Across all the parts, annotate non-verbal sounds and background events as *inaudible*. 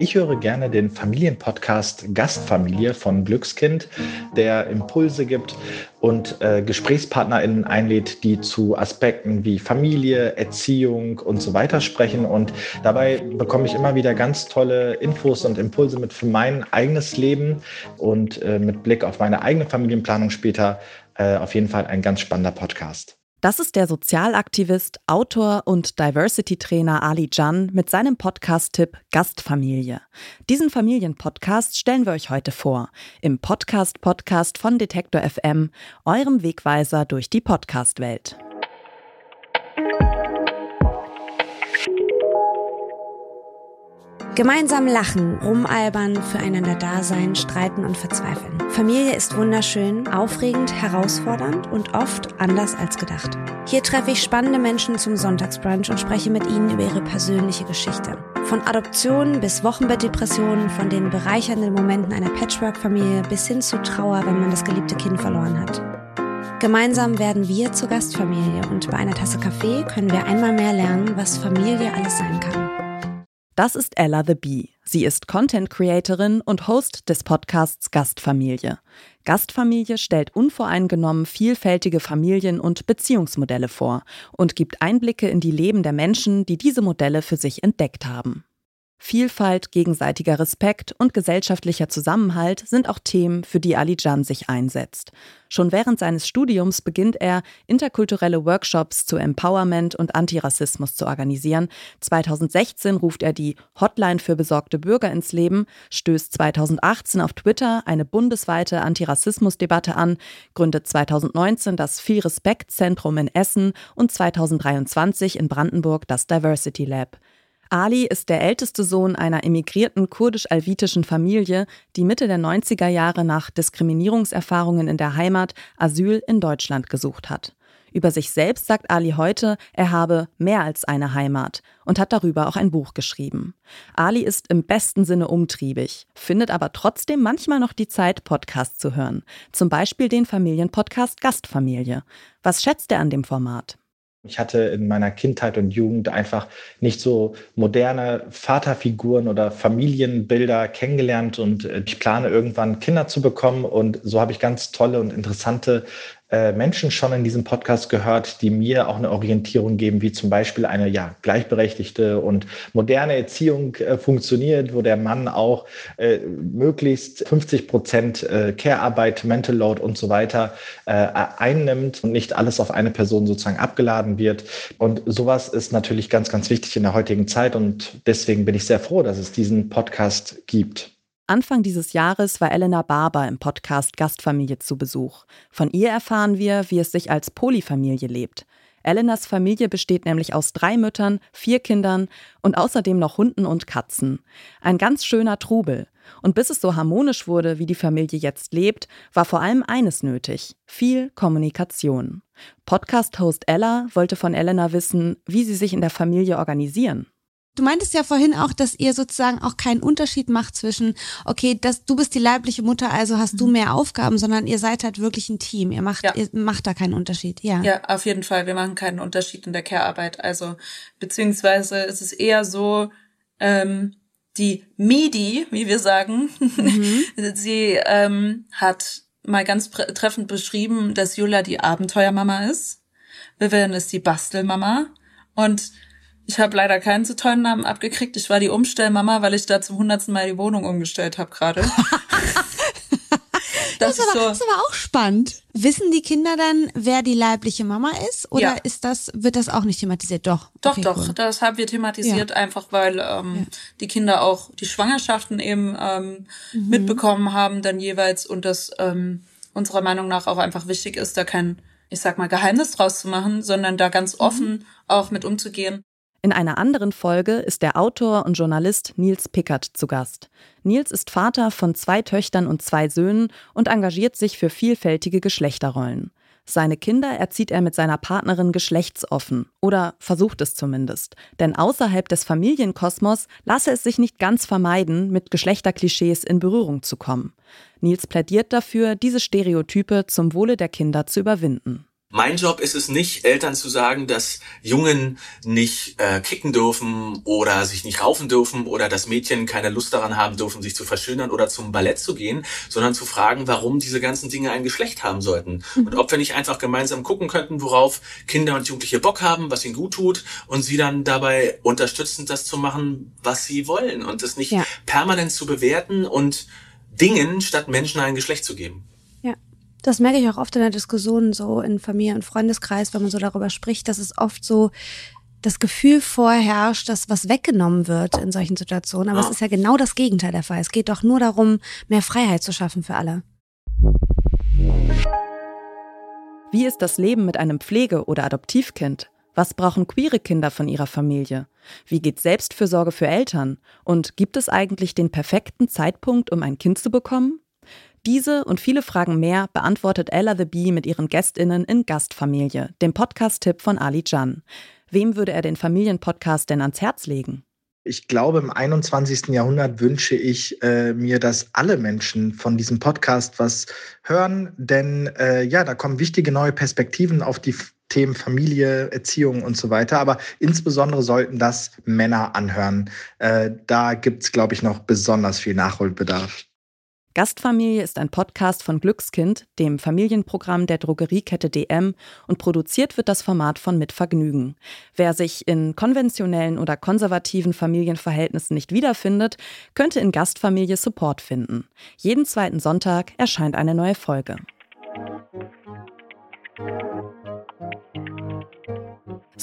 Ich höre gerne den Familienpodcast Gastfamilie von Glückskind, der Impulse gibt und äh, GesprächspartnerInnen einlädt, die zu Aspekten wie Familie, Erziehung und so weiter sprechen. Und dabei bekomme ich immer wieder ganz tolle Infos und Impulse mit für mein eigenes Leben und äh, mit Blick auf meine eigene Familienplanung später äh, auf jeden Fall ein ganz spannender Podcast. Das ist der Sozialaktivist, Autor und Diversity-Trainer Ali Jan mit seinem Podcast-Tipp Gastfamilie. Diesen Familienpodcast stellen wir euch heute vor. Im Podcast-Podcast von Detektor FM, eurem Wegweiser durch die Podcast-Welt. Gemeinsam lachen, rumalbern, füreinander da sein, streiten und verzweifeln. Familie ist wunderschön, aufregend, herausfordernd und oft anders als gedacht. Hier treffe ich spannende Menschen zum Sonntagsbrunch und spreche mit ihnen über ihre persönliche Geschichte. Von Adoption bis Wochenbettdepressionen, von den bereichernden Momenten einer Patchwork-Familie bis hin zu Trauer, wenn man das geliebte Kind verloren hat. Gemeinsam werden wir zur Gastfamilie und bei einer Tasse Kaffee können wir einmal mehr lernen, was Familie alles sein kann. Das ist Ella the Bee. Sie ist Content Creatorin und Host des Podcasts Gastfamilie. Gastfamilie stellt unvoreingenommen vielfältige Familien- und Beziehungsmodelle vor und gibt Einblicke in die Leben der Menschen, die diese Modelle für sich entdeckt haben. Vielfalt, gegenseitiger Respekt und gesellschaftlicher Zusammenhalt sind auch Themen, für die Ali Can sich einsetzt. Schon während seines Studiums beginnt er, interkulturelle Workshops zu Empowerment und Antirassismus zu organisieren. 2016 ruft er die Hotline für besorgte Bürger ins Leben, stößt 2018 auf Twitter eine bundesweite Antirassismusdebatte an, gründet 2019 das Viel Respekt Zentrum in Essen und 2023 in Brandenburg das Diversity Lab. Ali ist der älteste Sohn einer emigrierten kurdisch-alvitischen Familie, die Mitte der 90er Jahre nach Diskriminierungserfahrungen in der Heimat Asyl in Deutschland gesucht hat. Über sich selbst sagt Ali heute, er habe mehr als eine Heimat und hat darüber auch ein Buch geschrieben. Ali ist im besten Sinne umtriebig, findet aber trotzdem manchmal noch die Zeit, Podcasts zu hören. Zum Beispiel den Familienpodcast Gastfamilie. Was schätzt er an dem Format? Ich hatte in meiner Kindheit und Jugend einfach nicht so moderne Vaterfiguren oder Familienbilder kennengelernt und äh, ich plane irgendwann Kinder zu bekommen und so habe ich ganz tolle und interessante äh, Menschen schon in diesem Podcast gehört, die mir auch eine Orientierung geben, wie zum Beispiel eine ja, gleichberechtigte und moderne Erziehung äh, funktioniert, wo der Mann auch äh, möglichst 50 Prozent äh, Care-Arbeit, Mental Load und so weiter äh, einnimmt und nicht alles auf eine Person sozusagen abgeladen wird. Und sowas ist natürlich ganz, ganz wichtig in der heutigen Zeit und deswegen bin ich sehr froh, dass es diesen Podcast gibt. Anfang dieses Jahres war Elena Barber im Podcast Gastfamilie zu Besuch. Von ihr erfahren wir, wie es sich als Polyfamilie lebt. Elenas Familie besteht nämlich aus drei Müttern, vier Kindern und außerdem noch Hunden und Katzen. Ein ganz schöner Trubel. Und bis es so harmonisch wurde, wie die Familie jetzt lebt, war vor allem eines nötig: viel Kommunikation. Podcast-Host Ella wollte von Elena wissen, wie sie sich in der Familie organisieren. Du meintest ja vorhin auch, dass ihr sozusagen auch keinen Unterschied macht zwischen, okay, das, du bist die leibliche Mutter, also hast du mhm. mehr Aufgaben, sondern ihr seid halt wirklich ein Team. Ihr macht, ja. ihr macht da keinen Unterschied, ja. Ja, auf jeden Fall. Wir machen keinen Unterschied in der Care-Arbeit. Also, beziehungsweise ist es eher so, ähm, die Midi, wie wir sagen, mhm. *laughs* sie ähm, hat mal ganz treffend beschrieben, dass Jula die Abenteuermama ist. Vivian ist die Bastelmama. Und ich habe leider keinen zu tollen Namen abgekriegt. Ich war die Umstellmama, weil ich da zum hundertsten Mal die Wohnung umgestellt habe gerade. *laughs* das, das, ist aber, so. das ist aber auch spannend. Wissen die Kinder dann, wer die leibliche Mama ist? Oder ja. ist das, wird das auch nicht thematisiert? Doch. Doch, okay, doch. Cool. Das haben wir thematisiert, ja. einfach weil ähm, ja. die Kinder auch die Schwangerschaften eben ähm, mhm. mitbekommen haben, dann jeweils und das ähm, unserer Meinung nach auch einfach wichtig ist, da kein, ich sag mal, Geheimnis draus zu machen, sondern da ganz mhm. offen mhm. auch mit umzugehen. In einer anderen Folge ist der Autor und Journalist Nils Pickert zu Gast. Nils ist Vater von zwei Töchtern und zwei Söhnen und engagiert sich für vielfältige Geschlechterrollen. Seine Kinder erzieht er mit seiner Partnerin geschlechtsoffen oder versucht es zumindest. Denn außerhalb des Familienkosmos lasse es sich nicht ganz vermeiden, mit Geschlechterklischees in Berührung zu kommen. Nils plädiert dafür, diese Stereotype zum Wohle der Kinder zu überwinden. Mein Job ist es nicht, Eltern zu sagen, dass Jungen nicht äh, kicken dürfen oder sich nicht raufen dürfen oder dass Mädchen keine Lust daran haben dürfen, sich zu verschönern oder zum Ballett zu gehen, sondern zu fragen, warum diese ganzen Dinge ein Geschlecht haben sollten. Mhm. Und ob wir nicht einfach gemeinsam gucken könnten, worauf Kinder und Jugendliche Bock haben, was ihnen gut tut und sie dann dabei unterstützen, das zu machen, was sie wollen und das nicht ja. permanent zu bewerten und Dingen statt Menschen ein Geschlecht zu geben. Das merke ich auch oft in der Diskussion so in Familie und Freundeskreis, wenn man so darüber spricht, dass es oft so das Gefühl vorherrscht, dass was weggenommen wird in solchen Situationen. Aber ja. es ist ja genau das Gegenteil der Fall. Es geht doch nur darum, mehr Freiheit zu schaffen für alle. Wie ist das Leben mit einem Pflege- oder Adoptivkind? Was brauchen queere Kinder von ihrer Familie? Wie geht Selbstfürsorge für Eltern? Und gibt es eigentlich den perfekten Zeitpunkt, um ein Kind zu bekommen? Diese und viele Fragen mehr beantwortet Ella the Bee mit ihren GästInnen in Gastfamilie, dem Podcast-Tipp von Ali Jan. Wem würde er den Familienpodcast denn ans Herz legen? Ich glaube, im 21. Jahrhundert wünsche ich äh, mir, dass alle Menschen von diesem Podcast was hören, denn äh, ja, da kommen wichtige neue Perspektiven auf die Themen Familie, Erziehung und so weiter. Aber insbesondere sollten das Männer anhören. Äh, da gibt es, glaube ich, noch besonders viel Nachholbedarf. Gastfamilie ist ein Podcast von Glückskind, dem Familienprogramm der Drogeriekette DM, und produziert wird das Format von Mit Vergnügen. Wer sich in konventionellen oder konservativen Familienverhältnissen nicht wiederfindet, könnte in Gastfamilie Support finden. Jeden zweiten Sonntag erscheint eine neue Folge.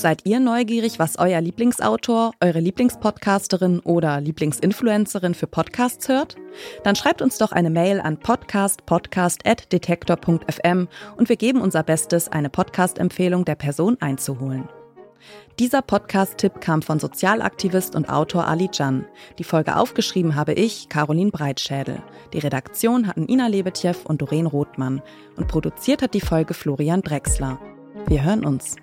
Seid ihr neugierig, was euer Lieblingsautor, eure Lieblingspodcasterin oder Lieblingsinfluencerin für Podcasts hört? Dann schreibt uns doch eine Mail an podcastpodcast.detektor.fm und wir geben unser Bestes, eine Podcast-Empfehlung der Person einzuholen. Dieser Podcast-Tipp kam von Sozialaktivist und Autor Ali Can. Die Folge aufgeschrieben habe ich, Caroline Breitschädel. Die Redaktion hatten Ina Lebetjew und Doreen Rothmann. Und produziert hat die Folge Florian Drexler. Wir hören uns.